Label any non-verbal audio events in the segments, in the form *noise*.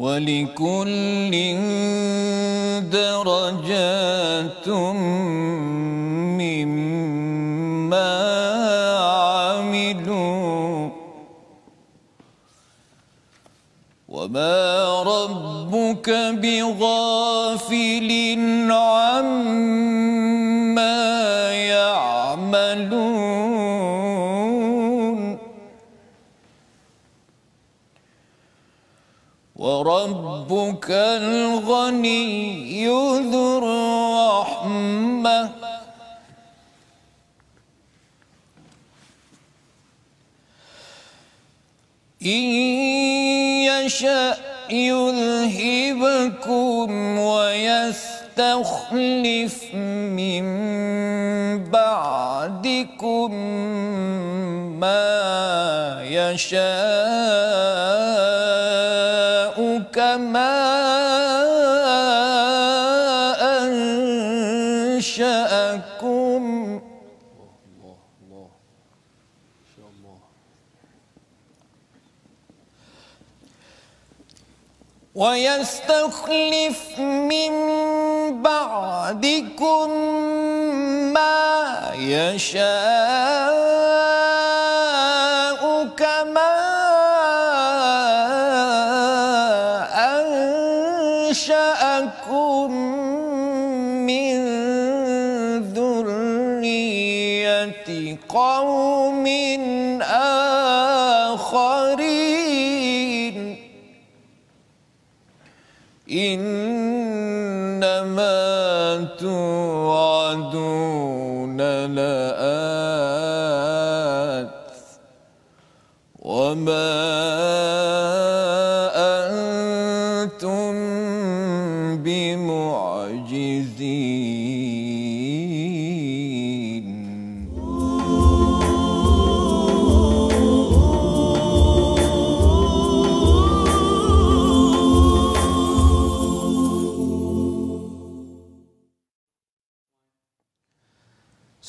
ولكل درجات مما عملوا. وما ربك بغافل وربك الغني ذو الرحمة. إن يشأ يذهبكم ويستخلف من بعدكم ما يشاء. ويستخلف من بعدكم ما يشاء.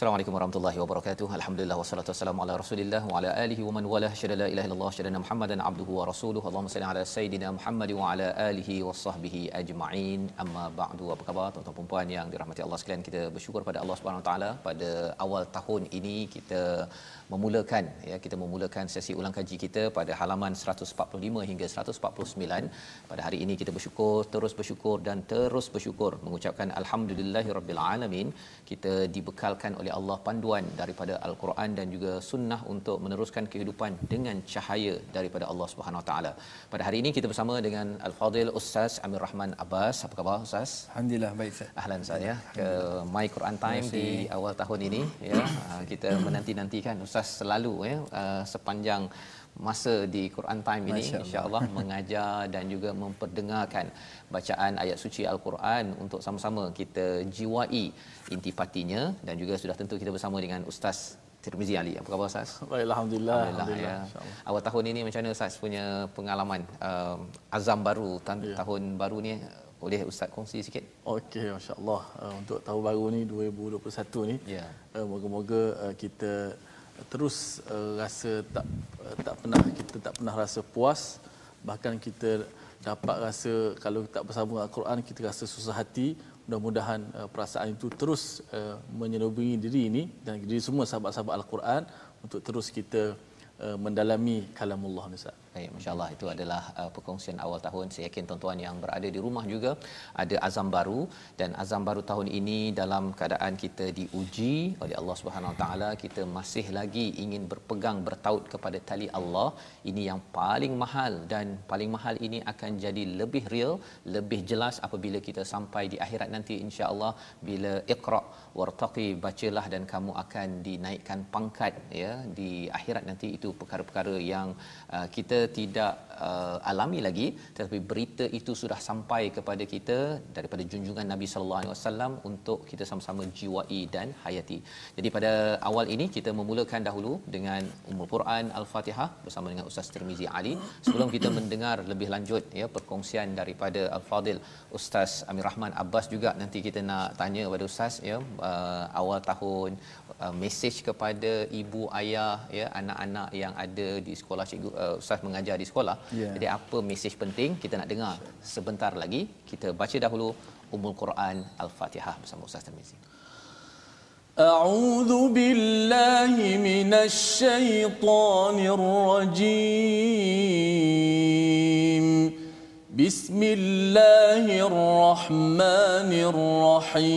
Assalamualaikum warahmatullahi wabarakatuh. Alhamdulillah wassalatu wassalamu ala Rasulillah wa ala alihi wa man wala syada la ilaha illallah syada Muhammadan abduhu wa rasuluhu. Allahumma salli ala sayidina Muhammad wa ala alihi wa sahbihi ajma'in. Amma ba'du. Apa khabar tuan-tuan dan puan yang dirahmati Allah sekalian? Kita bersyukur pada Allah Subhanahu taala pada awal tahun ini kita memulakan ya kita memulakan sesi ulang kaji kita pada halaman 145 hingga 149. Pada hari ini kita bersyukur, terus bersyukur dan terus bersyukur mengucapkan alhamdulillahirabbil alamin. Kita dibekalkan oleh Allah panduan daripada al-Quran dan juga sunnah untuk meneruskan kehidupan dengan cahaya daripada Allah Subhanahu Wa Taala. Pada hari ini kita bersama dengan Al-Fadil Ustaz Amir Rahman Abbas. Apa khabar Ustaz? Alhamdulillah baik Ustaz. Ahlan Ustaz ya ke My Quran Time di awal tahun ini ya. Ah, Kita menanti-nantikan Ustaz selalu ya ah, sepanjang masa di Quran Time ini Masya Allah. insya-Allah *laughs* mengajar dan juga memperdengarkan bacaan ayat suci Al-Quran untuk sama-sama kita jiwai intipatinya dan juga sudah tentu kita bersama dengan Ustaz Tirmizi Ali. Apa khabar Ustaz? Baik, Alhamdulillah. Alhamdulillah, ya. InsyaAllah. Awal tahun ini macam mana Ustaz punya pengalaman um, azam baru ta- Ya. tahun baru ni boleh Ustaz kongsi sikit? Okey, Masya Allah. Uh, untuk tahun baru ni, 2021 ni, Ya. uh, moga-moga uh, kita terus uh, rasa tak uh, tak pernah kita tak pernah rasa puas bahkan kita dapat rasa kalau tak bersama Al-Quran kita rasa susah hati mudah-mudahan uh, perasaan itu terus uh, menyelubuhi diri ini dan diri semua sahabat-sahabat Al-Quran untuk terus kita uh, mendalami kalamullah ni Ustaz. Baik, masya-Allah. Itu adalah uh, perkongsian awal tahun. Saya yakin tuan-tuan yang berada di rumah juga ada azam baru. Dan azam baru tahun ini dalam keadaan kita diuji oleh Allah Subhanahu Taala, kita masih lagi ingin berpegang bertaut kepada tali Allah. Ini yang paling mahal. Dan paling mahal ini akan jadi lebih real, lebih jelas apabila kita sampai di akhirat nanti insya-Allah. Bila iqra wartaqi bacalah dan kamu akan dinaikkan pangkat ya di akhirat nanti. Itu perkara-perkara yang uh, kita tidak uh, alami lagi tetapi berita itu sudah sampai kepada kita daripada junjungan Nabi sallallahu alaihi wasallam untuk kita sama-sama jiwai dan hayati. Jadi pada awal ini kita memulakan dahulu dengan Ummul Quran Al-Fatihah bersama dengan Ustaz Tirmizi Ali. Sebelum kita mendengar lebih lanjut ya perkongsian daripada Al-Fadil Ustaz Amir Rahman Abbas juga nanti kita nak tanya kepada Ustaz ya uh, awal tahun uh, mesej kepada ibu ayah ya anak-anak yang ada di sekolah cikgu uh, Ustaz mengajar di sekolah. Ya. Jadi apa mesej penting kita nak dengar sebentar lagi. Kita baca dahulu Ummul Quran Al-Fatihah bersama Ustaz Tirmizi. أعوذ بالله من الشيطان الرجيم بسم الله الرحمن الرحيم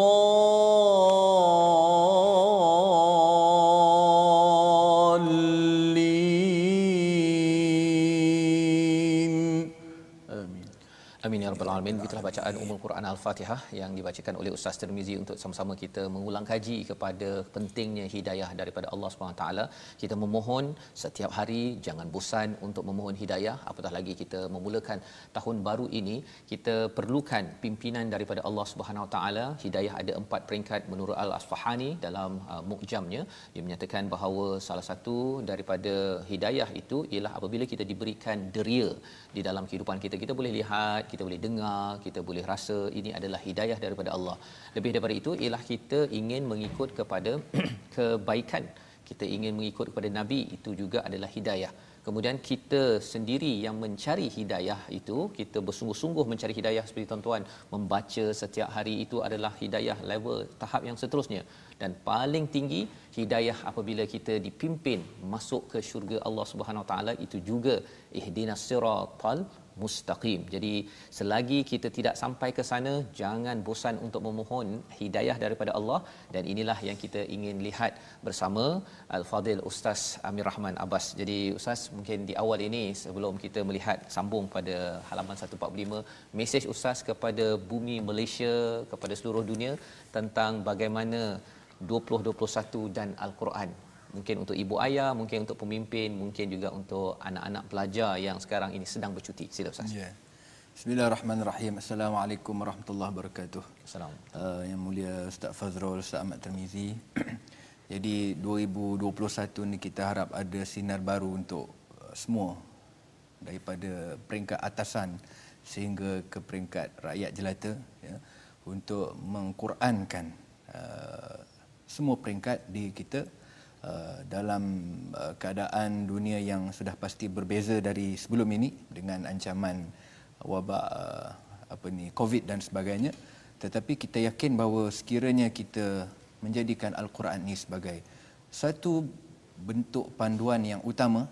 ضال alamin. Begitulah bacaan Ummul Quran Al-Fatihah yang dibacakan oleh Ustaz Tirmizi untuk sama-sama kita mengulang kaji kepada pentingnya hidayah daripada Allah taala. Kita memohon setiap hari jangan bosan untuk memohon hidayah, apatah lagi kita memulakan tahun baru ini, kita perlukan pimpinan daripada Allah taala. Hidayah ada empat peringkat menurut Al-Asfahani dalam uh, mukjamnya. Dia menyatakan bahawa salah satu daripada hidayah itu ialah apabila kita diberikan deria di dalam kehidupan kita. Kita boleh lihat, kita boleh dengar, kita boleh rasa ini adalah hidayah daripada Allah. Lebih daripada itu ialah kita ingin mengikut kepada *clears throat* kebaikan. Kita ingin mengikut kepada nabi itu juga adalah hidayah. Kemudian kita sendiri yang mencari hidayah itu, kita bersungguh-sungguh mencari hidayah seperti tuan-tuan membaca setiap hari itu adalah hidayah level tahap yang seterusnya dan paling tinggi hidayah apabila kita dipimpin masuk ke syurga Allah Subhanahu Wa taala itu juga ihdinas siratal mustaqim. Jadi selagi kita tidak sampai ke sana jangan bosan untuk memohon hidayah daripada Allah dan inilah yang kita ingin lihat bersama Al-Fadil Ustaz Amir Rahman Abbas. Jadi Ustaz mungkin di awal ini sebelum kita melihat sambung pada halaman 145 mesej Ustaz kepada bumi Malaysia kepada seluruh dunia tentang bagaimana 2021 dan Al-Quran mungkin untuk ibu ayah, mungkin untuk pemimpin, mungkin juga untuk anak-anak pelajar yang sekarang ini sedang bercuti. Sila Ustaz. Ya. Bismillahirrahmanirrahim. Assalamualaikum warahmatullahi wabarakatuh. Assalamualaikum. Uh, yang mulia Ustaz Fazrul, Ustaz Ahmad Termizi. *clears throat* Jadi 2021 ni kita harap ada sinar baru untuk uh, semua daripada peringkat atasan sehingga ke peringkat rakyat jelata ya untuk mengqurankan uh, semua peringkat di kita dalam uh, keadaan dunia yang sudah pasti berbeza dari sebelum ini dengan ancaman wabak uh, apa ni covid dan sebagainya. Tetapi kita yakin bahawa sekiranya kita menjadikan al-Quran ini sebagai satu bentuk panduan yang utama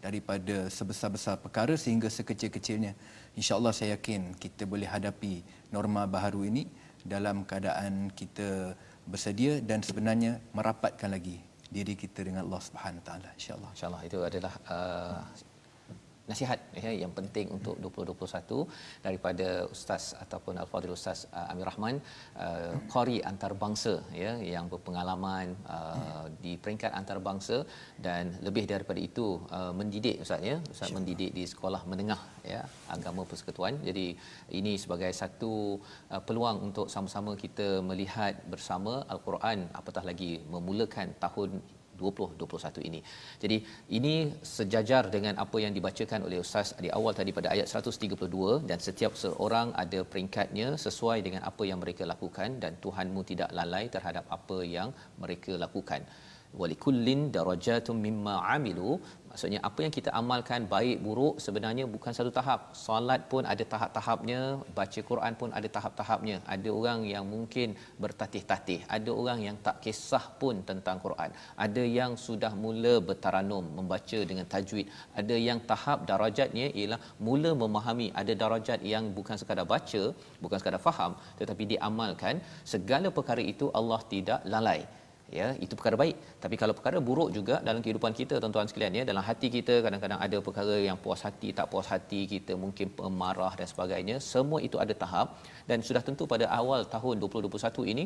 daripada sebesar-besar perkara sehingga sekecil-kecilnya insya-Allah saya yakin kita boleh hadapi norma baharu ini dalam keadaan kita bersedia dan sebenarnya merapatkan lagi diri kita dengan Allah Subhanahu taala. insya-Allah. InsyaAllah. Itu adalah uh, nasihat ya, yang penting untuk 2021 daripada ustaz ataupun al-fadhil ustaz uh, Amir Rahman. Uh, qari antarabangsa ya yang berpengalaman uh, di peringkat antarabangsa dan lebih daripada itu uh, mendidik ustaz ya. Ustaz mendidik di sekolah menengah ya agama persekutuan. Jadi ini sebagai satu uh, peluang untuk sama-sama kita melihat bersama al-Quran. Apatah lagi memulakan tahun 2021 ini. Jadi ini sejajar dengan apa yang dibacakan oleh ustaz di awal tadi pada ayat 132 dan setiap seorang ada peringkatnya sesuai dengan apa yang mereka lakukan dan Tuhanmu tidak lalai terhadap apa yang mereka lakukan walikullin darajatum mimma amilu. Maksudnya apa yang kita amalkan baik buruk sebenarnya bukan satu tahap. Solat pun ada tahap-tahapnya baca Quran pun ada tahap-tahapnya. Ada orang yang mungkin bertatih-tatih ada orang yang tak kisah pun tentang Quran. Ada yang sudah mula bertaranum membaca dengan tajwid. Ada yang tahap darajatnya ialah mula memahami ada darajat yang bukan sekadar baca bukan sekadar faham tetapi diamalkan. Segala perkara itu Allah tidak lalai ya itu perkara baik. Tapi kalau perkara buruk juga dalam kehidupan kita tuan-tuan sekalian ya dalam hati kita kadang-kadang ada perkara yang puas hati tak puas hati kita mungkin pemarah dan sebagainya semua itu ada tahap. Dan sudah tentu pada awal tahun 2021 ini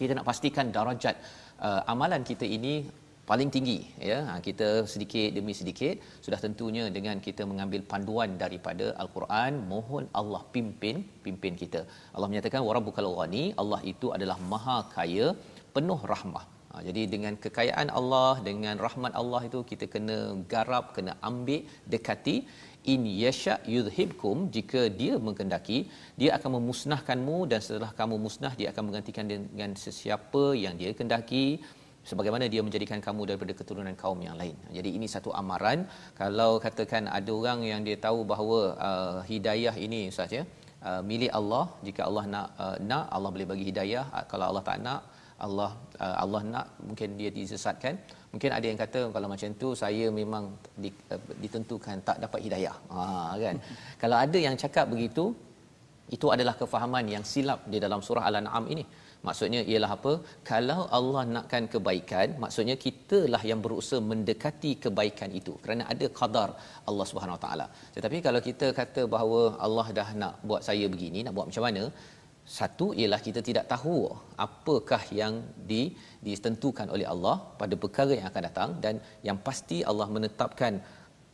kita nak pastikan darajat uh, amalan kita ini paling tinggi ya. Ha, kita sedikit demi sedikit sudah tentunya dengan kita mengambil panduan daripada al-Quran mohon Allah pimpin pimpin kita. Allah menyatakan warabbukal ghani Allah itu adalah maha kaya penuh rahmah. Ha, jadi dengan kekayaan Allah, dengan rahmat Allah itu kita kena garap, kena ambil, dekati. In yasha yudhibkum jika dia menghendaki dia akan memusnahkanmu dan setelah kamu musnah dia akan menggantikan dengan sesiapa yang dia kehendaki sebagaimana dia menjadikan kamu daripada keturunan kaum yang lain. Jadi ini satu amaran kalau katakan ada orang yang dia tahu bahawa uh, hidayah ini saja uh, milik Allah jika Allah nak uh, nak Allah boleh bagi hidayah kalau Allah tak nak Allah uh, Allah nak mungkin dia disesatkan mungkin ada yang kata kalau macam tu saya memang di, uh, ditentukan tak dapat hidayah. Ha kan? *laughs* Kalau ada yang cakap begitu itu adalah kefahaman yang silap di dalam surah al-an'am ini. Maksudnya ialah apa? Kalau Allah nakkan kebaikan maksudnya kitalah yang berusaha mendekati kebaikan itu kerana ada qadar Allah Subhanahu Wa taala. Tetapi kalau kita kata bahawa Allah dah nak buat saya begini nak buat macam mana satu ialah kita tidak tahu apakah yang di, ditentukan oleh Allah pada perkara yang akan datang dan yang pasti Allah menetapkan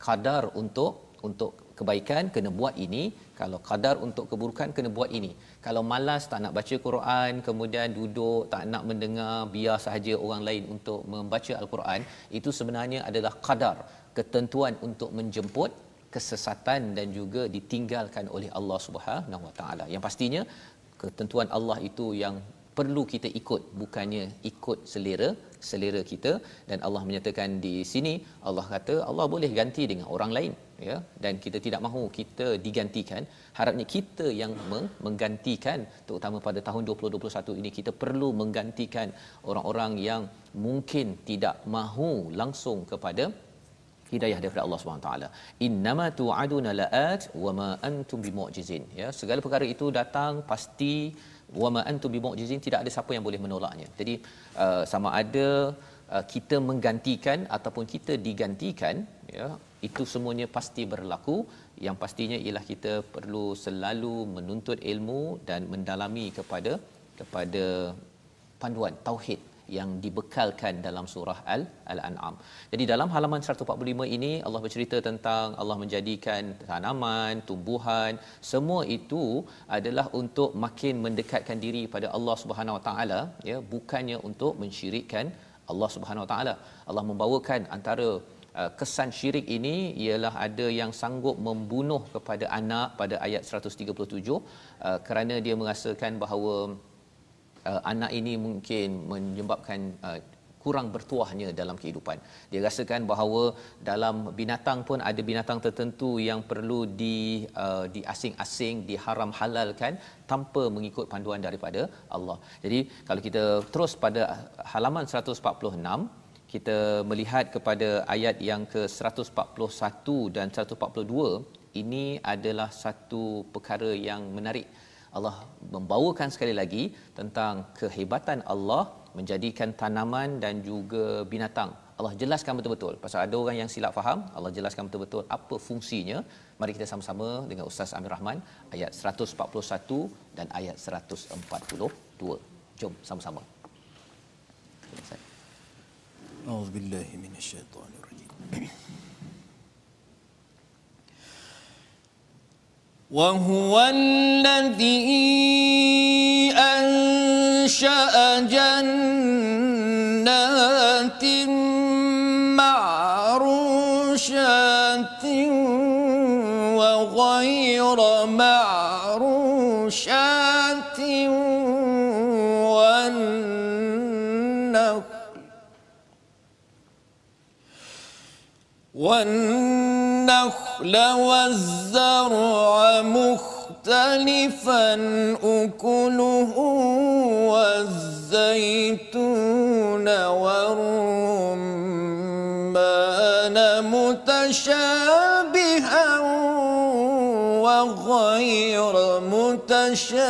kadar untuk untuk kebaikan kena buat ini kalau kadar untuk keburukan kena buat ini. Kalau malas tak nak baca Quran kemudian duduk tak nak mendengar biar sahaja orang lain untuk membaca al-Quran itu sebenarnya adalah kadar ketentuan untuk menjemput kesesatan dan juga ditinggalkan oleh Allah Subhanahu Wa Taala. Yang pastinya ketentuan Allah itu yang perlu kita ikut bukannya ikut selera selera kita. Dan Allah menyatakan di sini Allah kata Allah boleh ganti dengan orang lain. Ya? Dan kita tidak mahu kita digantikan. Harapnya kita yang menggantikan terutama pada tahun 2021 ini kita perlu menggantikan orang-orang yang mungkin tidak mahu langsung kepada hidayah daripada Allah Subhanahu taala. Innama tu'aduna la'at wa ma antum bimu'jizin. Ya, segala perkara itu datang pasti wa ma antum bimu'jizin tidak ada siapa yang boleh menolaknya. Jadi uh, sama ada uh, kita menggantikan ataupun kita digantikan ya, itu semuanya pasti berlaku. Yang pastinya ialah kita perlu selalu menuntut ilmu dan mendalami kepada kepada panduan tauhid yang dibekalkan dalam surah Al Al-An'am. Jadi dalam halaman 145 ini Allah bercerita tentang Allah menjadikan tanaman, tumbuhan, semua itu adalah untuk makin mendekatkan diri pada Allah Subhanahu Wa Taala ya, bukannya untuk mensyirikkan Allah Subhanahu Wa Taala. Allah membawakan antara Uh, kesan syirik ini ialah ada yang sanggup membunuh kepada anak pada ayat 137 uh, kerana dia merasakan bahawa uh, anak ini mungkin menyebabkan uh, kurang bertuahnya dalam kehidupan. Dia rasakan bahawa dalam binatang pun ada binatang tertentu yang perlu di uh, diasing-asing, diharam halalkan tanpa mengikut panduan daripada Allah. Jadi kalau kita terus pada halaman 146 kita melihat kepada ayat yang ke 141 dan 142 ini adalah satu perkara yang menarik Allah membawakan sekali lagi tentang kehebatan Allah menjadikan tanaman dan juga binatang. Allah jelaskan betul-betul. Pasal ada orang yang silap faham, Allah jelaskan betul-betul apa fungsinya. Mari kita sama-sama dengan Ustaz Amir Rahman ayat 141 dan ayat 142. Jom sama-sama. Auzubillahi minasyaitonirrajim. وهو الذي أنشأ جنات معروشات وغير معروشات والنخل والزرع مختلفا أكله والزيتون والرمان متشابها وغير متشابه.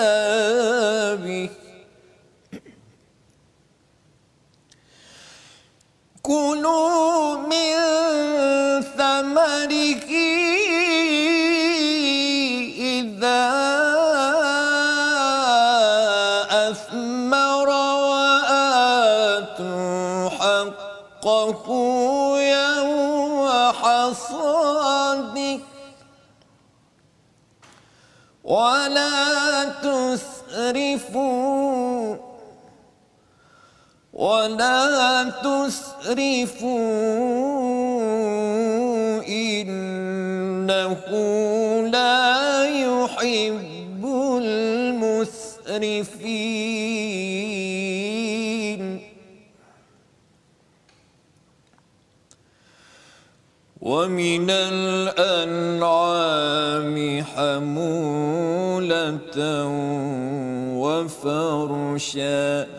كلوا من ثمره إذا أثمر وآتوا حقه يوم حصاده. ولا تسرفوا ولا تسرفوا إنه لا يحب المسرفين. ومن الأنعام حمولة وفرشا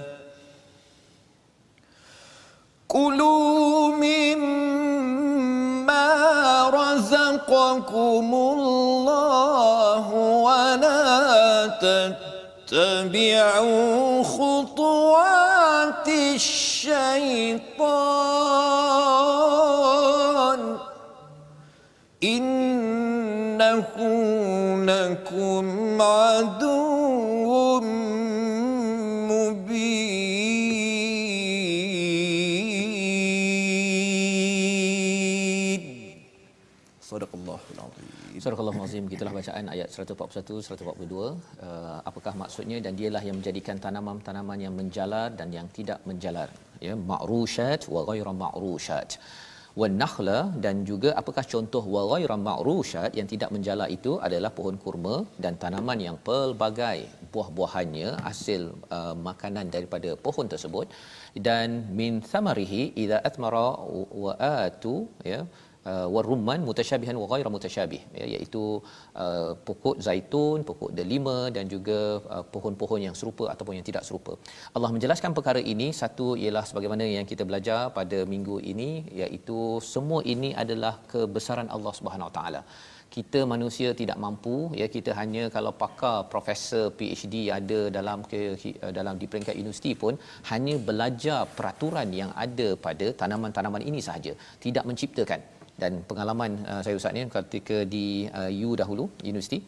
كلوا مما رزقكم الله ولا تتبعوا خطوات الشيطان إنه لكم عدو Surah Al-Azim gitulah bacaan ayat 141 142 uh, apakah maksudnya? Dan dialah yang menjadikan tanaman-tanaman yang menjalar dan yang tidak menjalar. Ya ma'rushat wa ghairu ma'rushat. Wan nakhla dan juga apakah contoh wa ghairu ma'rushat yang tidak menjalar itu adalah pohon kurma dan tanaman yang pelbagai buah-buahannya hasil uh, makanan daripada pohon tersebut. Dan min thamarihi idza athmara wa atu ya uh, warumman mutasyabihan wa ghairu mutasyabih ya, iaitu uh, pokok zaitun, pokok delima dan juga uh, pohon-pohon yang serupa ataupun yang tidak serupa. Allah menjelaskan perkara ini satu ialah sebagaimana yang kita belajar pada minggu ini iaitu semua ini adalah kebesaran Allah Subhanahu Taala. Kita manusia tidak mampu ya kita hanya kalau pakar profesor PhD ada dalam ke dalam di peringkat universiti pun hanya belajar peraturan yang ada pada tanaman-tanaman ini sahaja. Tidak menciptakan dan pengalaman uh, saya ustaz ni ketika di uh, U dahulu universiti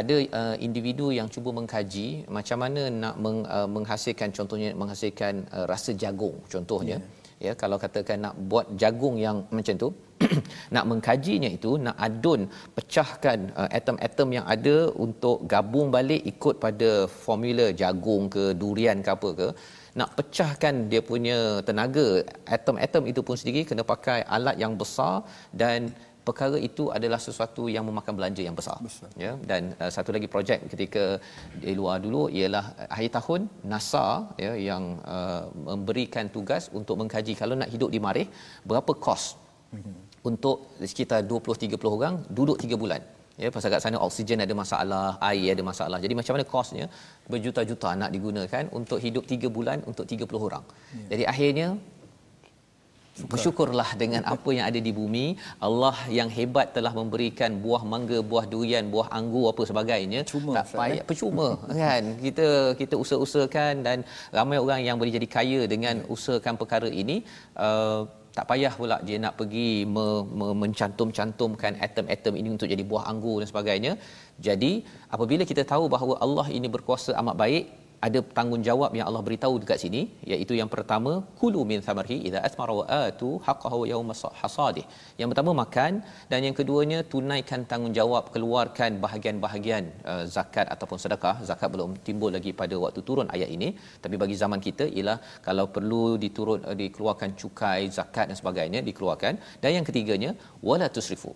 ada uh, individu yang cuba mengkaji macam mana nak meng, uh, menghasilkan contohnya menghasilkan uh, rasa jagung contohnya yeah. ya kalau katakan nak buat jagung yang macam tu *clears throat* nak mengkajinya itu nak adun pecahkan uh, atom-atom yang ada untuk gabung balik ikut pada formula jagung ke durian ke apa ke nak pecahkan dia punya tenaga atom-atom itu pun sendiri kena pakai alat yang besar dan perkara itu adalah sesuatu yang memakan belanja yang besar, besar. ya dan uh, satu lagi projek ketika di luar dulu ialah akhir tahun NASA ya yang uh, memberikan tugas untuk mengkaji kalau nak hidup di Marih berapa kos mm-hmm. untuk sekitar 20 30 orang duduk 3 bulan ya pasal kat sana oksigen ada masalah air ada masalah. Jadi macam mana kosnya berjuta-juta nak digunakan untuk hidup 3 bulan untuk 30 orang. Ya. jadi akhirnya bersyukurlah dengan *laughs* apa yang ada di bumi. Allah yang hebat telah memberikan buah mangga buah durian buah anggur apa sebagainya. Cuma, tak payah. percuma kan? Kita kita usaha-usahakan dan ramai orang yang boleh jadi kaya dengan usahakan perkara ini uh, tak payah pula dia nak pergi me, me, mencantum-cantumkan atom-atom ini untuk jadi buah anggur dan sebagainya. Jadi apabila kita tahu bahawa Allah ini berkuasa amat baik, ada tanggungjawab yang Allah beritahu dekat sini iaitu yang pertama kulu min thamarhi idza asmara wa atu haqqahu yawma hasadih. Yang pertama makan dan yang keduanya tunaikan tanggungjawab keluarkan bahagian-bahagian uh, zakat ataupun sedekah. Zakat belum timbul lagi pada waktu turun ayat ini tapi bagi zaman kita ialah kalau perlu diturun uh, dikeluarkan cukai zakat dan sebagainya dikeluarkan dan yang ketiganya wala tusrifu.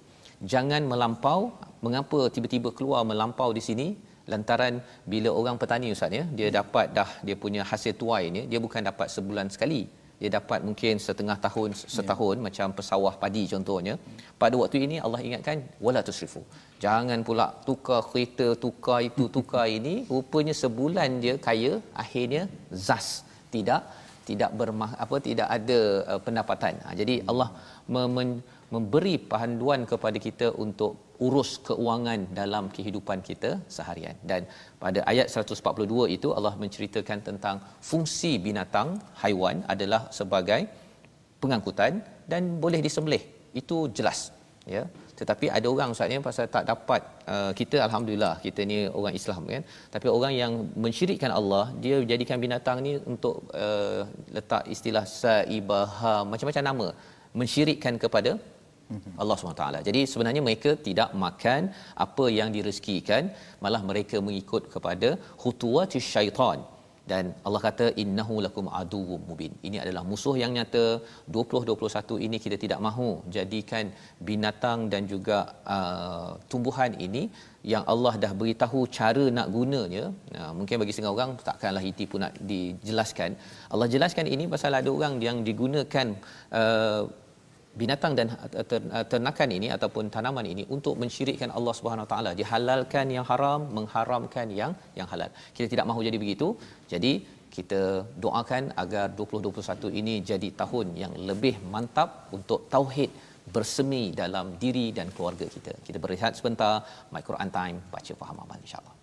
Jangan melampau. Mengapa tiba-tiba keluar melampau di sini? Lantaran bila orang petani ustaz ya dia dapat dah dia punya hasil tuai ni dia bukan dapat sebulan sekali. Dia dapat mungkin setengah tahun setahun yeah. macam pesawah padi contohnya. Pada waktu ini Allah ingatkan wala tusrifu jangan pula tukar kereta tukar itu tukar ini. Rupanya sebulan dia kaya akhirnya zas. Tidak tidak bermah, apa tidak ada uh, pendapatan. Ha, jadi Allah mem- memberi panduan kepada kita untuk urus keuangan dalam kehidupan kita seharian. Dan pada ayat 142 itu Allah menceritakan tentang fungsi binatang haiwan adalah sebagai pengangkutan dan boleh disembelih. Itu jelas ya. Tetapi ada orang ustaz pasal tak dapat uh, kita alhamdulillah kita ni orang Islam kan. Tapi orang yang mensyirikkan Allah dia jadikan binatang ni untuk uh, letak istilah saibaha macam-macam nama mensyirikkan kepada Allah SWT. Jadi sebenarnya mereka tidak makan apa yang direzekikan, malah mereka mengikut kepada khutuwati syaitan. Dan Allah kata innahu lakum aduwwum mubin. Ini adalah musuh yang nyata. 2021 ini kita tidak mahu jadikan binatang dan juga uh, tumbuhan ini yang Allah dah beritahu cara nak gunanya. Uh, mungkin bagi setengah orang takkanlah itu pun nak dijelaskan. Allah jelaskan ini pasal ada orang yang digunakan uh, binatang dan ternakan ini ataupun tanaman ini untuk mensyirikkan Allah Subhanahu taala. Dihalalkan yang haram mengharamkan yang yang halal. Kita tidak mahu jadi begitu. Jadi kita doakan agar 2021 ini jadi tahun yang lebih mantap untuk tauhid bersemi dalam diri dan keluarga kita. Kita berehat sebentar. My Quran time. Baca faham amal insyaallah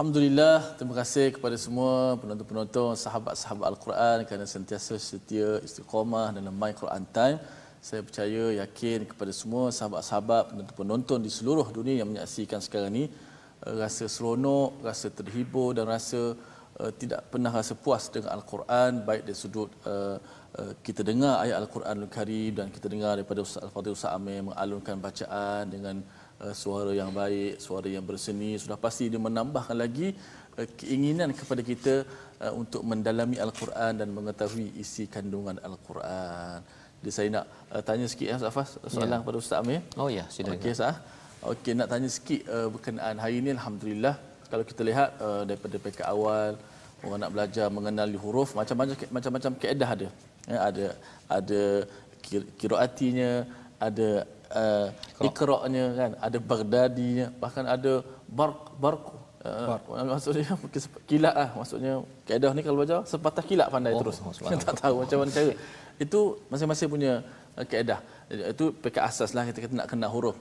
Alhamdulillah, terima kasih kepada semua penonton-penonton, sahabat-sahabat Al-Quran kerana sentiasa setia istiqamah dalam My Quran Time. Saya percaya, yakin kepada semua sahabat-sahabat penonton-penonton di seluruh dunia yang menyaksikan sekarang ini eh, rasa seronok, rasa terhibur dan rasa uh, tidak pernah rasa puas dengan Al-Quran baik dari sudut uh, uh, kita dengar ayat Al-Quran Al-Karim dan kita dengar daripada Ustaz Al-Fatih Ustaz Amir mengalunkan bacaan dengan suara yang baik, suara yang berseni, sudah pasti dia menambahkan lagi uh, keinginan kepada kita uh, untuk mendalami Al-Quran dan mengetahui isi kandungan Al-Quran. Jadi saya nak uh, tanya sikit ya Ustaz soalan ya. kepada Ustaz Amir. Oh ya, silakan. Okey Ustaz. Okey nak tanya sikit uh, berkenaan hari ini alhamdulillah kalau kita lihat uh, daripada peringkat awal orang nak belajar mengenali huruf macam-macam macam-macam kaedah ada. Ya, ada ada kiraatinya, ada uh, ikra'nya kan ada baghdadinya bahkan ada barq barq. Uh, *laughs* maksudnya kilat lah maksudnya kaedah ni kalau baca sepatah kilat pandai oh, terus. oh, *laughs* tak tahu macam mana cara. Itu masing-masing punya uh, kaedah. Itu pekat asas lah kita, kita nak kenal huruf.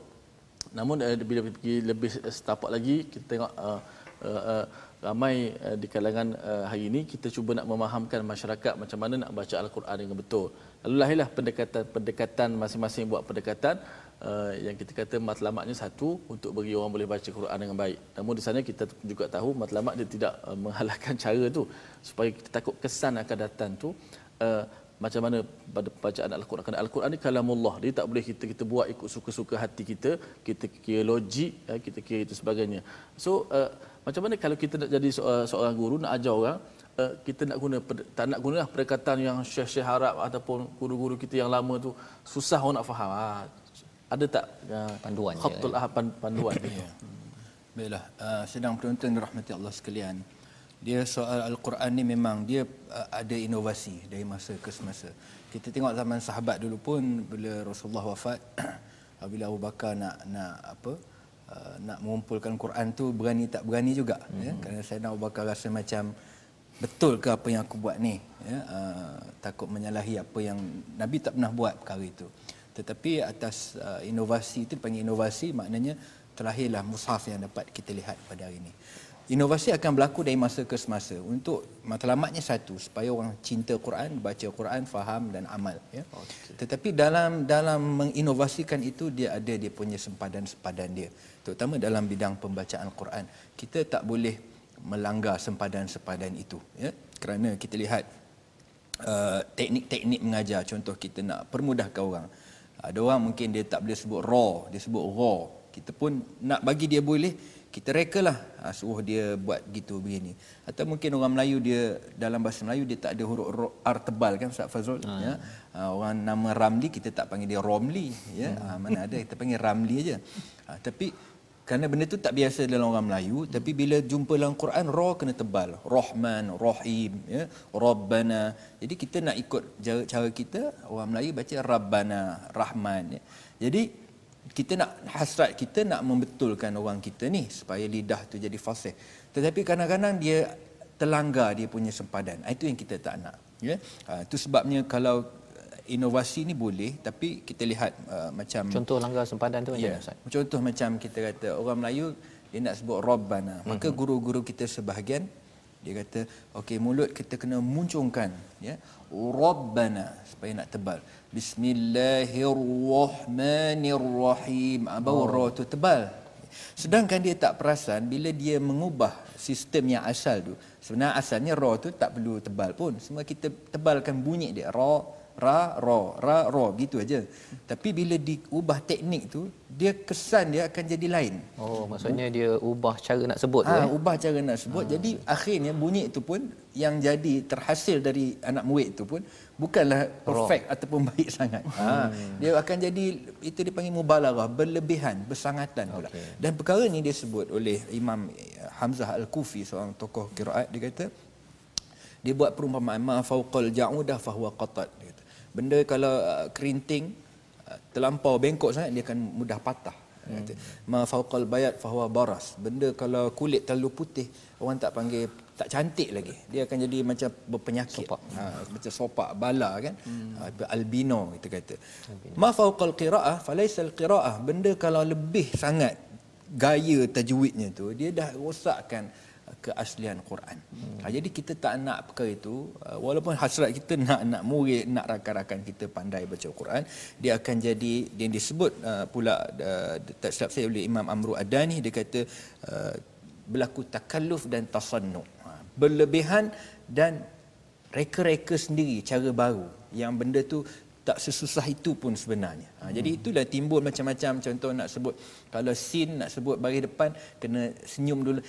Namun uh, bila pergi lebih setapak lagi kita tengok uh, uh, uh, ramai uh, di kalangan uh, hari ini kita cuba nak memahamkan masyarakat macam mana nak baca al-Quran dengan betul. Lalu lahirlah pendekatan-pendekatan masing-masing buat pendekatan uh, yang kita kata matlamatnya satu untuk bagi orang boleh baca Quran dengan baik. Namun di sana kita juga tahu matlamat dia tidak uh, menghalalkan *laughs* cara tu. Supaya kita takut kesan akan datang tu uh, macam mana pada bacaan al-Quran. Kerana al-Quran ni kalamullah. Dia tak boleh kita kita buat ikut suka-suka hati kita kita kira logik kita kira itu sebagainya. So uh, macam mana kalau kita nak jadi seorang guru nak ajar orang kita nak guna tak nak gunalah perkataan yang syekh-syekh Arab ataupun guru-guru kita yang lama tu susah orang nak faham. Ha, ada tak uh, panduan khatul ah panduan ya. Baiklah, uh, sedang penonton dirahmati Allah sekalian. dia soal Al-Quran ni memang dia uh, ada inovasi dari masa ke semasa. Kita tengok zaman sahabat dulu pun bila Rasulullah wafat, *clears throat* bila Abu Bakar nak nak apa uh, nak mengumpulkan Quran tu berani tak berani juga mm-hmm. ya kerana saya nak Abu Bakar rasa macam betul ke apa yang aku buat ni ya uh, takut menyalahi apa yang Nabi tak pernah buat perkara itu. Tetapi atas uh, inovasi itu dipanggil inovasi maknanya terlahirlah mushaf yang dapat kita lihat pada hari ini. Inovasi akan berlaku dari masa ke semasa untuk matlamatnya satu supaya orang cinta Quran, baca Quran, faham dan amal ya. Okay. Tetapi dalam dalam menginovasikan itu dia ada dia punya sempadan-sempadan dia. Terutama dalam bidang pembacaan Quran. Kita tak boleh melanggar sempadan-sempadan itu ya. Kerana kita lihat uh, teknik-teknik mengajar contoh kita nak permudahkan orang. Ada orang mungkin dia tak boleh sebut raw, dia sebut raw. Kita pun nak bagi dia boleh kita rekalah ha, suruh dia buat gitu begini atau mungkin orang Melayu dia dalam bahasa Melayu dia tak ada huruf R tebal kan Ustaz Fazrul ha. ya ha, orang nama Ramli kita tak panggil dia Romli ya ha, mana ada kita panggil Ramli aja ha, tapi kerana benda tu tak biasa dalam orang Melayu tapi bila jumpa dalam Quran ra kena tebal. Rahman Rahim ya. Rabbana. Jadi kita nak ikut cara, kita orang Melayu baca Rabbana Rahman ya. jadi kita nak hasrat kita nak membetulkan orang kita ni supaya lidah tu jadi fasih. Tetapi kadang-kadang dia terlanggar dia punya sempadan. Ah, itu yang kita tak nak ya. Itu sebabnya kalau inovasi ni boleh tapi kita lihat uh, macam contoh langgar sempadan tu macam ya, contoh macam kita kata orang Melayu dia nak sebut rabbana. Maka mm-hmm. guru-guru kita sebahagian dia kata okey mulut kita kena muncungkan ya. Rabbana supaya nak tebal. Bismillahirrahmanirrahim. Abau ah, oh. tu tebal. Sedangkan dia tak perasan bila dia mengubah sistem yang asal tu sebenarnya asalnya ra tu tak perlu tebal pun. Semua kita tebalkan bunyi dia ra ra ra ra ra gitu aja. Tapi bila diubah teknik tu dia kesan dia akan jadi lain. Oh maksudnya dia ubah cara nak sebut ha, tu eh? ubah cara nak sebut. Ha. jadi akhirnya bunyi itu pun yang jadi terhasil dari anak murid tu pun bukanlah perfect Raw. ataupun *laughs* baik sangat. Ha dia akan jadi itu dipanggil mubalaghah berlebihan bersangatan pula. Okay. dan perkara ni dia sebut oleh Imam Hamzah Al-Kufi seorang tokoh qiraat dia kata dia buat perumpamaan ma fauqal ja'udah fahuwa qatat benda kalau uh, kerinting uh, terlampau bengkok sangat dia akan mudah patah. Ma fauqal bayat fahuwa baras. Benda kalau kulit terlalu putih orang tak panggil tak cantik lagi. Dia akan jadi macam berpenyakit. Sopak. Ha, macam sopak bala kan? Hmm. ha, albino kita kata. Albino. ma fauqal qiraah falaisa alqiraah benda kalau lebih sangat gaya tajwidnya tu dia dah rosakkan keaslian Quran. Hmm. Jadi kita tak nak perkara itu uh, walaupun hasrat kita nak nak murid nak rakan-rakan kita pandai baca Quran dia akan jadi yang disebut uh, pula uh, tak silap saya oleh Imam Amru Adani dia kata uh, berlaku takalluf dan tasannu. Ha, berlebihan dan reka-reka sendiri cara baru yang benda tu tak sesusah itu pun sebenarnya. Ha, hmm. Jadi itulah timbul macam-macam contoh nak sebut kalau sin nak sebut bagi depan kena senyum dulu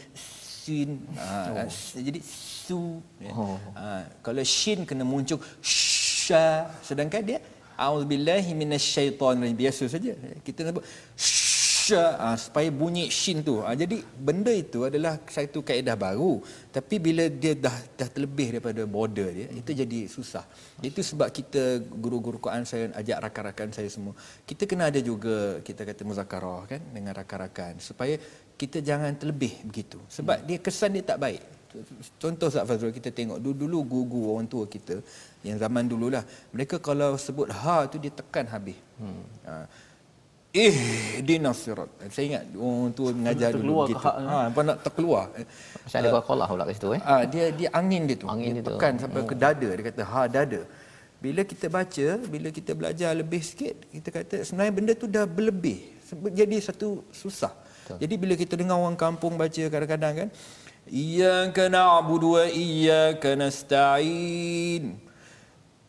sin ha, oh. jadi su ya. oh. ha, kalau shin kena muncul sha sedangkan dia auzubillahi minasyaitonir biasa saja kita sebut sha ha, supaya bunyi shin tu ha, jadi benda itu adalah satu kaedah baru tapi bila dia dah dah terlebih daripada border dia itu jadi susah itu sebab kita guru-guru Quran saya ajak rakan-rakan saya semua kita kena ada juga kita kata muzakarah kan dengan rakan-rakan supaya kita jangan terlebih begitu. Sebab hmm. dia kesan dia tak baik. Contoh Ustaz Fazrul kita tengok dulu-dulu guru-guru orang tua kita yang zaman dululah mereka kalau sebut ha tu dia tekan habis. Hmm. ha. eh dinasirat saya ingat orang tua mengajar dulu gitu ha apa nak terkeluar? Macam ada uh, qalah pula kat situ eh? ha, dia dia angin dia tu. Angin dia, dia tekan tu. sampai hmm. ke dada. Dia kata ha dada. Bila kita baca bila kita belajar lebih sikit kita kata sebenarnya benda tu dah berlebih. Jadi satu susah Betul. Jadi bila kita dengar orang kampung baca kadang-kadang kan Iyyaka na'budu wa iyyaka nasta'in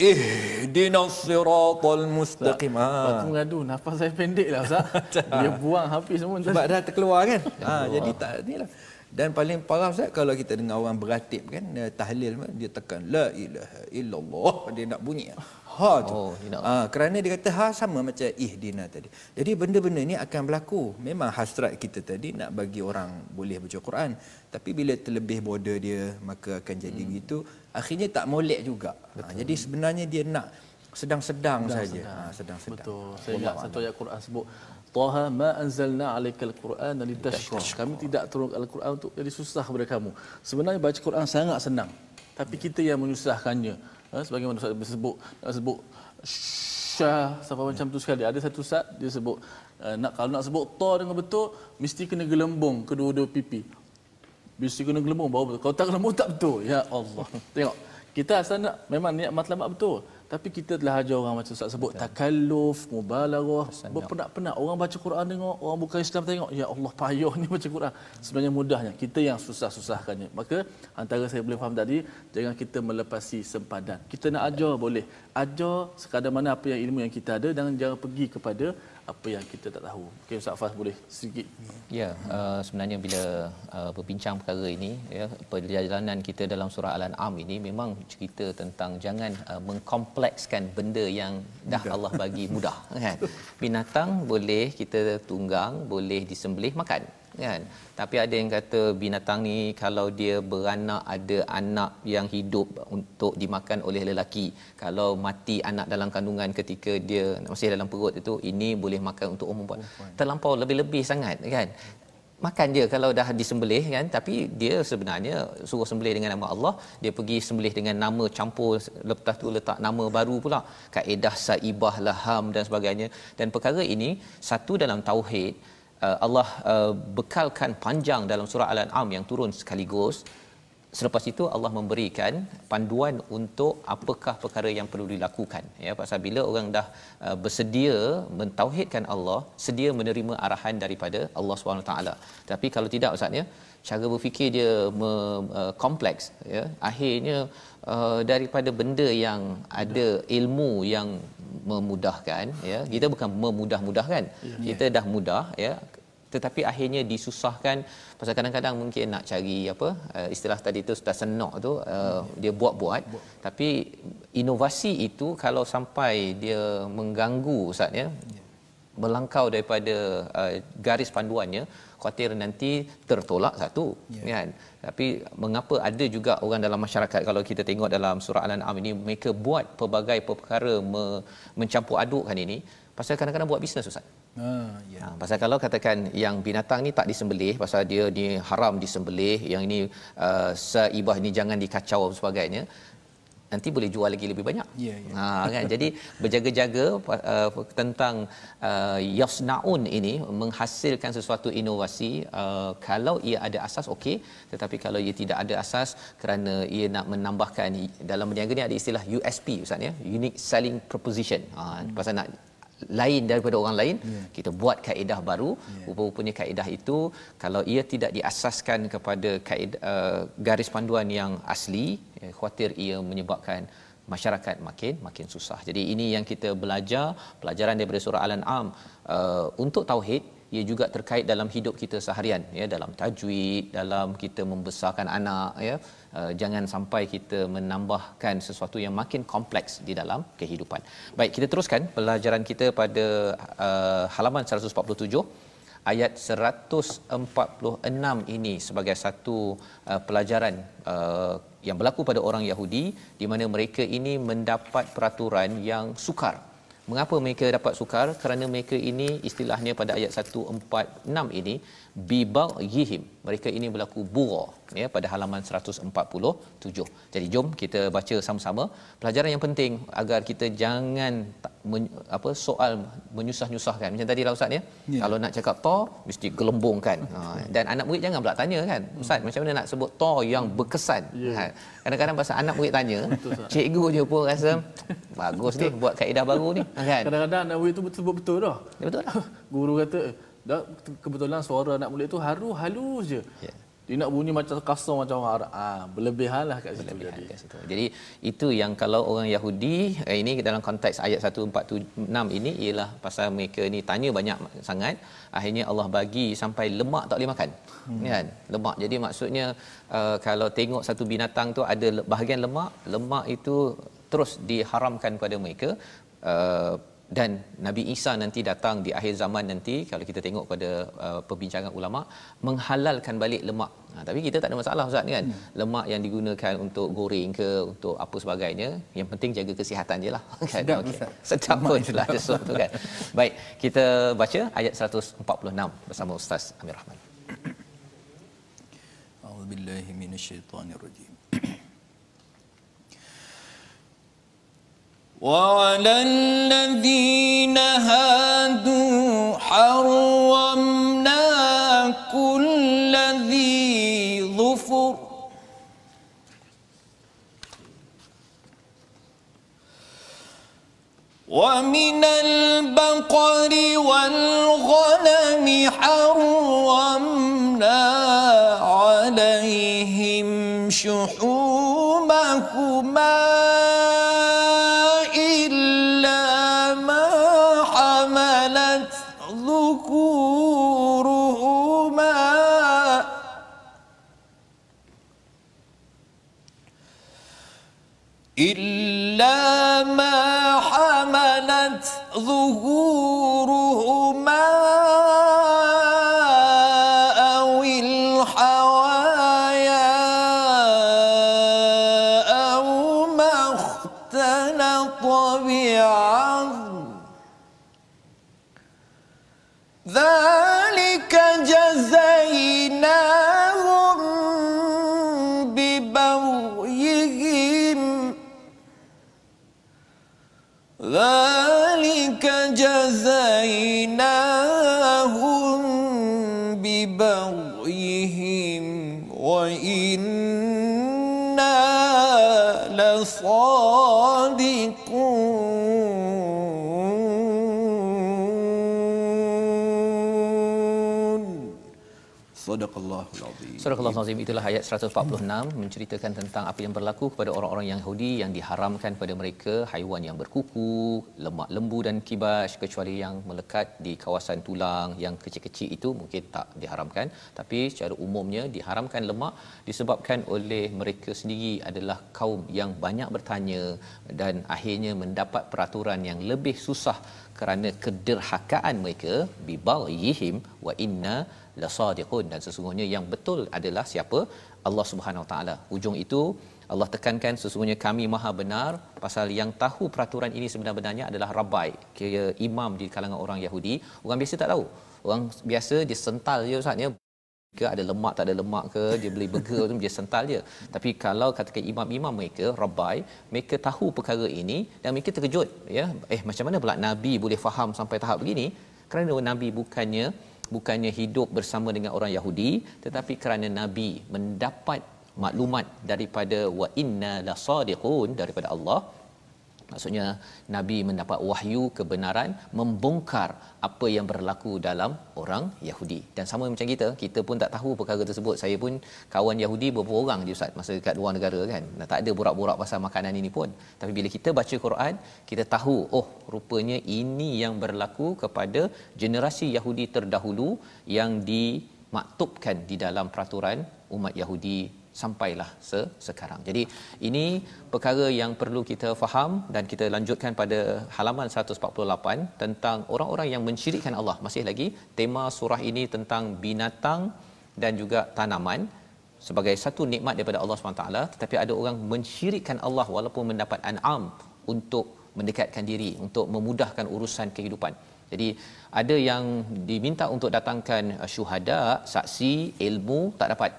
Ihdinas siratal mustaqim. Ha. Aku ngadu nafas saya pendek lah Ustaz. *laughs* Dia buang habis semua Sebab dah terkeluar kan. ha, jadi tak inilah. Dan paling parah Ustaz kalau kita dengar orang beratib kan eh, tahlil dia tekan la ilaha illallah dia nak bunyi ha tu. Oh, Ah, kerana dia kata ha sama macam ihdina tadi. Jadi benda-benda ni akan berlaku. Memang hasrat kita tadi nak bagi orang boleh baca Quran. Tapi bila terlebih border dia maka akan jadi hmm. begitu. Akhirnya tak molek juga. Ha, jadi sebenarnya dia nak sedang-sedang saja. Ha, sedang-sedang. Betul. Saya ingat satu ayat Quran sebut Taha ma anzalna alaikal Quran litashqa. Kami tidak turun Al-Quran untuk jadi susah kepada kamu. Sebenarnya baca Quran sangat senang. Tapi kita yang menyusahkannya. Ha, sebagaimana Ustaz sebut nak sebut syah sampai macam tu sekali. Ada satu saat dia sebut uh, nak kalau nak sebut ta dengan betul mesti kena gelembung kedua-dua pipi. Mesti kena gelembung baru betul. Kalau tak gelembung tak betul. Ya Allah. Tengok. Kita asal nak memang niat matlamat betul. Tapi kita telah ajar orang macam Ustaz sebut takalluf, mubalaghah, berpenat-penat. Orang baca Quran tengok, orang bukan Islam tengok, ya Allah payah ni baca Quran. Sebenarnya mudahnya. Kita yang susah-susahkannya. Maka antara saya boleh faham tadi, jangan kita melepasi sempadan. Kita nak ajar boleh. Ajar sekadar mana apa yang ilmu yang kita ada dan jangan pergi kepada apa yang kita tak tahu. Okey Ustaz Faz boleh sedikit. Ya, uh, sebenarnya bila uh, berbincang perkara ini, ya, perjalanan kita dalam surah Al-An'am ini memang cerita tentang jangan uh, mengkomplekskan benda yang dah Allah bagi *laughs* mudah, kan? Binatang boleh kita tunggang, boleh disembelih makan, kan? Tapi ada yang kata binatang ni kalau dia beranak ada anak yang hidup untuk dimakan oleh lelaki. Kalau mati anak dalam kandungan ketika dia masih dalam perut itu, ini boleh makan untuk umum buat. Terlampau lebih-lebih sangat, kan? makan je kalau dah disembelih kan tapi dia sebenarnya suruh sembelih dengan nama Allah dia pergi sembelih dengan nama campur lepas tu letak nama baru pula kaedah saibah laham dan sebagainya dan perkara ini satu dalam tauhid uh, Allah uh, bekalkan panjang dalam surah al-an'am yang turun sekaligus. Selepas itu Allah memberikan panduan untuk apakah perkara yang perlu dilakukan. Ya pasal bila orang dah uh, bersedia mentauhidkan Allah sedia menerima arahan daripada Allah Subhanahu taala. Tapi kalau tidak ustaz ya cara berfikir dia me, uh, kompleks ya. Akhirnya uh, daripada benda yang ada ilmu yang memudahkan ya. Kita bukan memudah-mudahkan. Kita dah mudah ya. Tetapi akhirnya disusahkan. Pasal kadang-kadang mungkin nak cari apa uh, istilah tadi tu sudah senok tu uh, dia buat-buat. Tapi inovasi itu kalau sampai dia mengganggu ustaz ya melangkau daripada uh, garis panduannya khuatir nanti tertolak satu yeah. kan tapi mengapa ada juga orang dalam masyarakat kalau kita tengok dalam surah al-an'am ini mereka buat pelbagai perkara me, mencampur adukkan ini pasal kadang-kadang buat bisnes ustaz Ha, ya. Ha, pasal kalau katakan yang binatang ni tak disembelih pasal dia ni haram disembelih, yang ini uh, saibah ni jangan dikacau dan sebagainya, nanti boleh jual lagi lebih banyak. Ya, ya. Ha kan. Jadi berjaga-jaga uh, tentang uh, yasnaun ini menghasilkan sesuatu inovasi uh, kalau ia ada asas okey, tetapi kalau ia tidak ada asas kerana ia nak menambahkan dalam berniaga ni ada istilah USP ustaz ya, unique selling proposition. Ha hmm. pasal nak lain daripada orang lain yeah. kita buat kaedah baru yeah. rupa-rupanya kaedah itu kalau ia tidak diasaskan kepada kaedah uh, garis panduan yang asli ya, khawatir ia menyebabkan masyarakat makin makin susah. Jadi ini yang kita belajar pelajaran daripada surah Al-An'am uh, untuk tauhid ia juga terkait dalam hidup kita seharian ya dalam tajwid dalam kita membesarkan anak ya uh, jangan sampai kita menambahkan sesuatu yang makin kompleks di dalam kehidupan. Baik kita teruskan pelajaran kita pada uh, halaman 147 ayat 146 ini sebagai satu uh, pelajaran uh, yang berlaku pada orang Yahudi di mana mereka ini mendapat peraturan yang sukar. Mengapa mereka dapat sukar? Kerana mereka ini istilahnya pada ayat 146 ini bibaghihim. Mereka ini berlaku bura ya pada halaman 147. Jadi jom kita baca sama-sama pelajaran yang penting agar kita jangan men, apa soal menyusah-nyusahkan. Macam tadi lah ustaz ya. Yeah. Kalau nak cakap to mesti gelembungkan. *laughs* Ha, dan anak murid jangan pula tanya kan. Ustaz hmm. macam mana nak sebut to yang berkesan? Yeah. Ha, kadang-kadang pasal anak murid tanya, *laughs* cikgu je pun rasa *laughs* bagus ni buat kaedah baru ni kan. Kadang-kadang anak murid tu betul betul dah. Ya, betul dah. Guru kata dah kebetulan suara anak murid tu haru halus je. Ya. Dia nak bunyi macam kasar macam orang Arab. Ah, berlebihan lah kat situ berlebihan jadi. kat situ. Jadi itu yang kalau orang Yahudi eh, ini dalam konteks ayat 146 ini ialah pasal mereka ni tanya banyak sangat akhirnya Allah bagi sampai lemak tak boleh makan. Hmm. Kan? Lemak. Jadi maksudnya uh, kalau tengok satu binatang tu ada bahagian lemak, lemak itu terus diharamkan pada mereka uh, dan Nabi Isa nanti datang di akhir zaman nanti kalau kita tengok pada uh, perbincangan ulama menghalalkan balik lemak. Ha, tapi kita tak ada masalah ustaz ni kan. Hmm. Lemak yang digunakan untuk goreng ke untuk apa sebagainya, yang penting jaga kesihatan jelah. *laughs* Kan? Sedap okay. Lah, sedap pun sedap. Sesuatu kan. *laughs* Baik, kita baca ayat 146 bersama Ustaz Amir Rahman. A'udzubillahi minasyaitanirrajim. وعلى الذين هادوا حرمنا كل ذي ظفر. ومن البقر والغنم حرمنا عليهم شحومهما. ما حملت ظهورهما ذلك جزيناهم ببغيهم وإنا Surah Al-Azim itulah ayat 146 menceritakan tentang apa yang berlaku kepada orang-orang Yahudi yang diharamkan pada mereka haiwan yang berkuku, lemak lembu dan kibas kecuali yang melekat di kawasan tulang yang kecil-kecil itu mungkin tak diharamkan. Tapi secara umumnya diharamkan lemak disebabkan oleh mereka sendiri adalah kaum yang banyak bertanya dan akhirnya mendapat peraturan yang lebih susah kerana kederhakaan mereka. Bibaghihim wa inna lasadiqun dan sesungguhnya yang betul adalah siapa? Allah Subhanahu taala. Hujung itu Allah tekankan sesungguhnya kami maha benar pasal yang tahu peraturan ini sebenarnya adalah rabai kira imam di kalangan orang Yahudi. Orang biasa tak tahu. Orang biasa dia sental je ustaz ya. Ke ada lemak tak ada lemak ke dia beli burger tu dia sental je. Tapi kalau katakan imam-imam mereka rabai mereka tahu perkara ini dan mereka terkejut ya. Eh macam mana pula nabi boleh faham sampai tahap begini? Kerana nabi bukannya bukannya hidup bersama dengan orang Yahudi tetapi kerana nabi mendapat maklumat daripada wa inna lasadiqun daripada Allah maksudnya nabi mendapat wahyu kebenaran membongkar apa yang berlaku dalam orang Yahudi. Dan sama macam kita kita pun tak tahu perkara tersebut. Saya pun kawan Yahudi beberapa orang je ustaz masa dekat luar negara kan. Dan tak ada borak-borak pasal makanan ini pun. Tapi bila kita baca Quran kita tahu oh rupanya ini yang berlaku kepada generasi Yahudi terdahulu yang dimaktubkan di dalam peraturan umat Yahudi sampailah se- sekarang. Jadi ini perkara yang perlu kita faham dan kita lanjutkan pada halaman 148 tentang orang-orang yang mensyirikkan Allah. Masih lagi tema surah ini tentang binatang dan juga tanaman sebagai satu nikmat daripada Allah SWT tetapi ada orang mensyirikkan Allah walaupun mendapat an'am untuk mendekatkan diri untuk memudahkan urusan kehidupan. Jadi ada yang diminta untuk datangkan uh, syuhada, saksi, ilmu tak dapat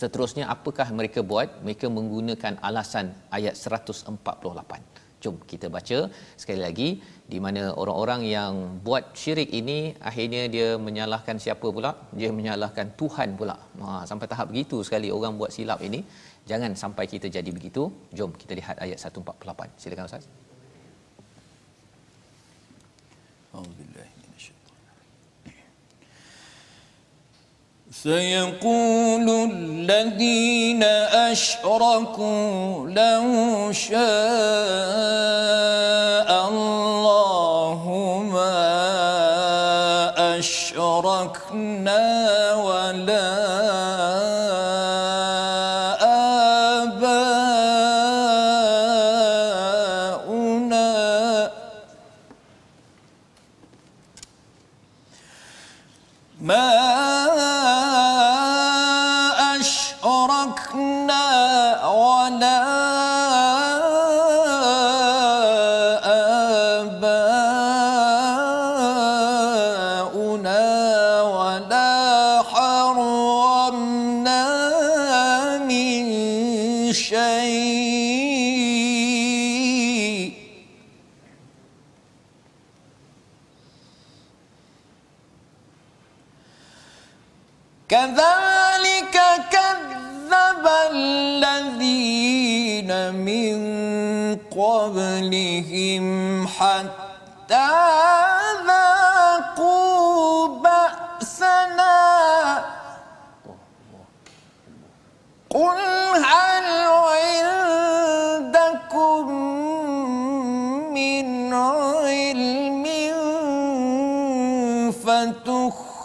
seterusnya apakah mereka buat? Mereka menggunakan alasan ayat 148 jom kita baca sekali lagi di mana orang-orang yang buat syirik ini akhirnya dia menyalahkan siapa pula? Dia menyalahkan Tuhan pula. Ha sampai tahap begitu sekali orang buat silap ini. Jangan sampai kita jadi begitu. Jom kita lihat ayat 148 silakan ustaz. Alhamdulillah. سيقول الذين أشركوا لو شاء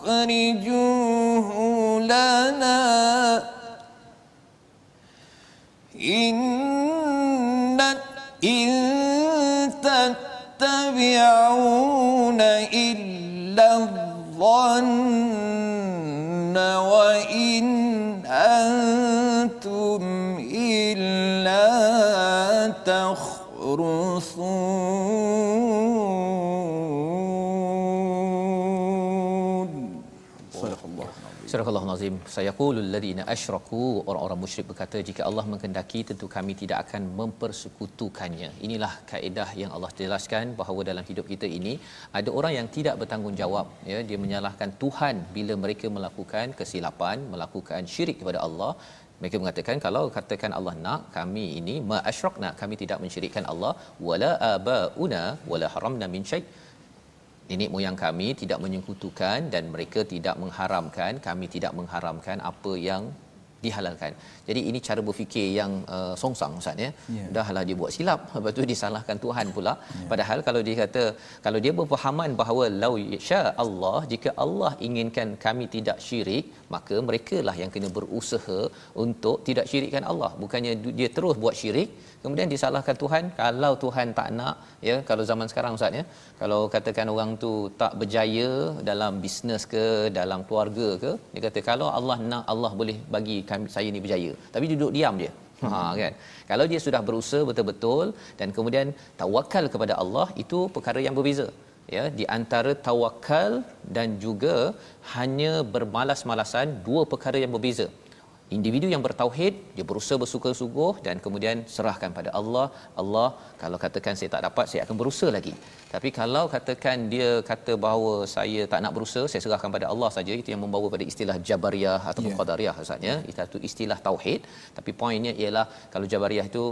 فتخرجوه لنا إن إن تتبعون إلا الظن وإن أنتم إلا تخرصون Surah Al-Nazim. Sayaqulul ladina asyraku orang-orang musyrik berkata jika Allah menghendaki tentu kami tidak akan mempersekutukannya. Inilah kaedah yang Allah jelaskan bahawa dalam hidup kita ini ada orang yang tidak bertanggungjawab ya dia menyalahkan Tuhan bila mereka melakukan kesilapan, melakukan syirik kepada Allah. Mereka mengatakan kalau katakan Allah nak kami ini ma asyrakna kami tidak mensyirikkan Allah wala abauna wala haramna min syai' nenek moyang kami tidak menyekutukan dan mereka tidak mengharamkan kami tidak mengharamkan apa yang dihalalkan. Jadi ini cara berfikir yang uh, songsang ustaz ya. Ya. Dahlah dia buat silap *laughs* lepas tu disalahkan Tuhan pula. Padahal kalau dia kata kalau dia berpahaman bahawa lau sya Allah jika Allah inginkan kami tidak syirik maka merekalah yang kena berusaha untuk tidak syirikkan Allah. Bukannya dia terus buat syirik kemudian disalahkan Tuhan kalau Tuhan tak nak ya kalau zaman sekarang ustaz ya kalau katakan orang tu tak berjaya dalam bisnes ke dalam keluarga ke dia kata kalau Allah nak Allah boleh bagi kami saya ni berjaya tapi duduk diam dia ha kan? Kalau dia sudah berusaha betul-betul dan kemudian tawakal kepada Allah itu perkara yang berbeza. Ya di antara tawakal dan juga hanya bermalas-malasan dua perkara yang berbeza individu yang bertauhid dia berusaha bersuka-sungguh dan kemudian serahkan pada Allah Allah kalau katakan saya tak dapat saya akan berusaha lagi. Tapi kalau katakan dia kata bahawa saya tak nak berusaha saya serahkan pada Allah saja itu yang membawa pada istilah jabariyah ataupun Ya. qadariyah ustaznya itu istilah tauhid. Tapi poinnya ialah kalau jabariyah itu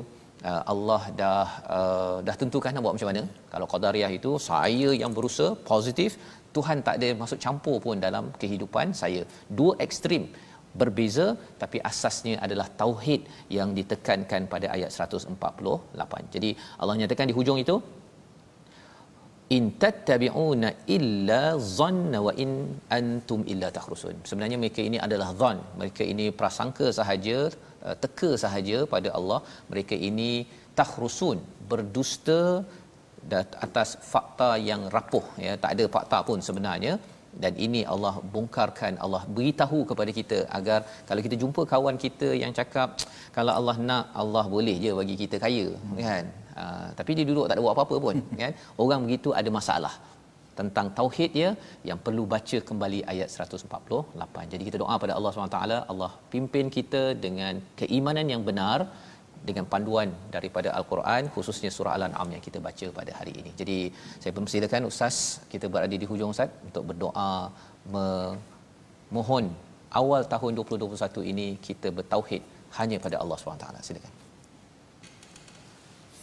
uh, Allah dah uh, dah tentukan nak buat macam mana. Kalau qadariyah itu saya yang berusaha positif Tuhan tak ada masuk campur pun dalam kehidupan saya. Dua ekstrim berbeza tapi asasnya adalah tauhid yang ditekankan pada ayat 148. Jadi Allah nyatakan di hujung itu in tattabi'una illa dhanna wa in antum illa takhrusun. Sebenarnya mereka ini adalah dhan. Mereka ini prasangka sahaja, uh, teka sahaja pada Allah. Mereka ini takhrusun, berdusta atas fakta yang rapuh ya, tak ada fakta pun sebenarnya dan ini Allah bongkarkan Allah beritahu kepada kita agar kalau kita jumpa kawan kita yang cakap kalau Allah nak Allah boleh je bagi kita kaya kan? Ha, tapi dia duduk tak ada buat apa-apa pun *laughs* kan? Orang begitu ada masalah tentang tauhid dia yang perlu baca kembali ayat 148 jadi kita doa pada Allah SWT Allah pimpin kita dengan keimanan yang benar dengan panduan daripada al-Quran khususnya surah Al-An'am yang kita baca pada hari ini. Jadi saya persilakan ustaz kita berada di hujung ustaz untuk berdoa memohon awal tahun 2021 ini kita bertauhid hanya pada Allah SWT. Silakan.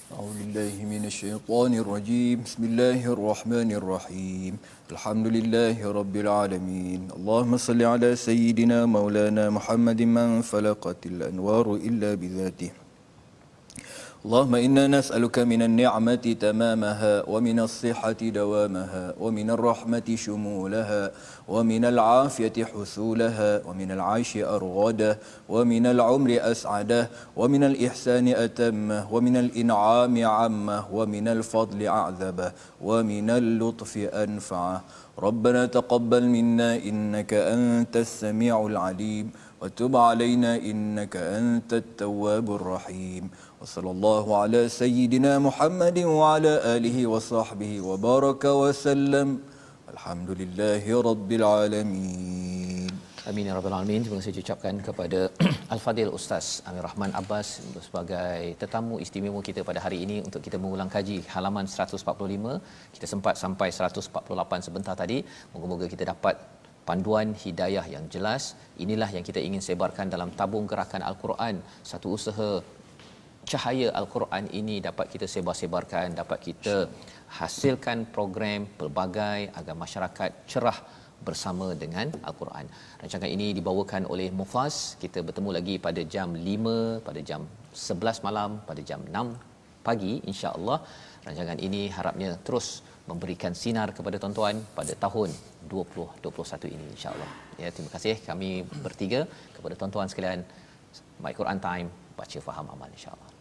أعوذ بالله من الشيطان الرجيم بسم الله الرحمن الرحيم الحمد لله رب العالمين اللهم صل على سيدنا مولانا محمد من فلقت الأنوار إلا بذاته اللهم إنا نسألك من النعمة تمامها ومن الصحة دوامها ومن الرحمة شمولها ومن العافية حصولها ومن العيش أرغده ومن العمر أسعده ومن الإحسان أتمه ومن الإنعام عمه ومن الفضل أعذبه ومن اللطف أنفعه. ربنا تقبل منا إنك أنت السميع العليم وتب علينا إنك أنت التواب الرحيم. وصلى الله على سيدنا محمد وعلى آله وصحبه وبارك وسلم الحمد لله رب العالمين Amin ya rabbal alamin. Terima kasih ucapkan kepada *clears throat* Al-Fadil Ustaz Amir Rahman Abbas sebagai tetamu istimewa kita pada hari ini untuk kita mengulang kaji halaman 145. Kita sempat sampai 148 sebentar tadi. Moga-moga kita dapat panduan hidayah yang jelas. Inilah yang kita ingin sebarkan dalam tabung gerakan Al-Quran. Satu usaha cahaya Al-Quran ini dapat kita sebar-sebarkan, dapat kita hasilkan program pelbagai agar masyarakat cerah bersama dengan Al-Quran. Rancangan ini dibawakan oleh Mufaz. Kita bertemu lagi pada jam 5, pada jam 11 malam, pada jam 6 pagi insya-Allah. Rancangan ini harapnya terus memberikan sinar kepada tuan-tuan pada tahun 2021 ini insya-Allah. Ya, terima kasih kami bertiga kepada tuan-tuan sekalian. My Quran Time baca faham amal insya-Allah.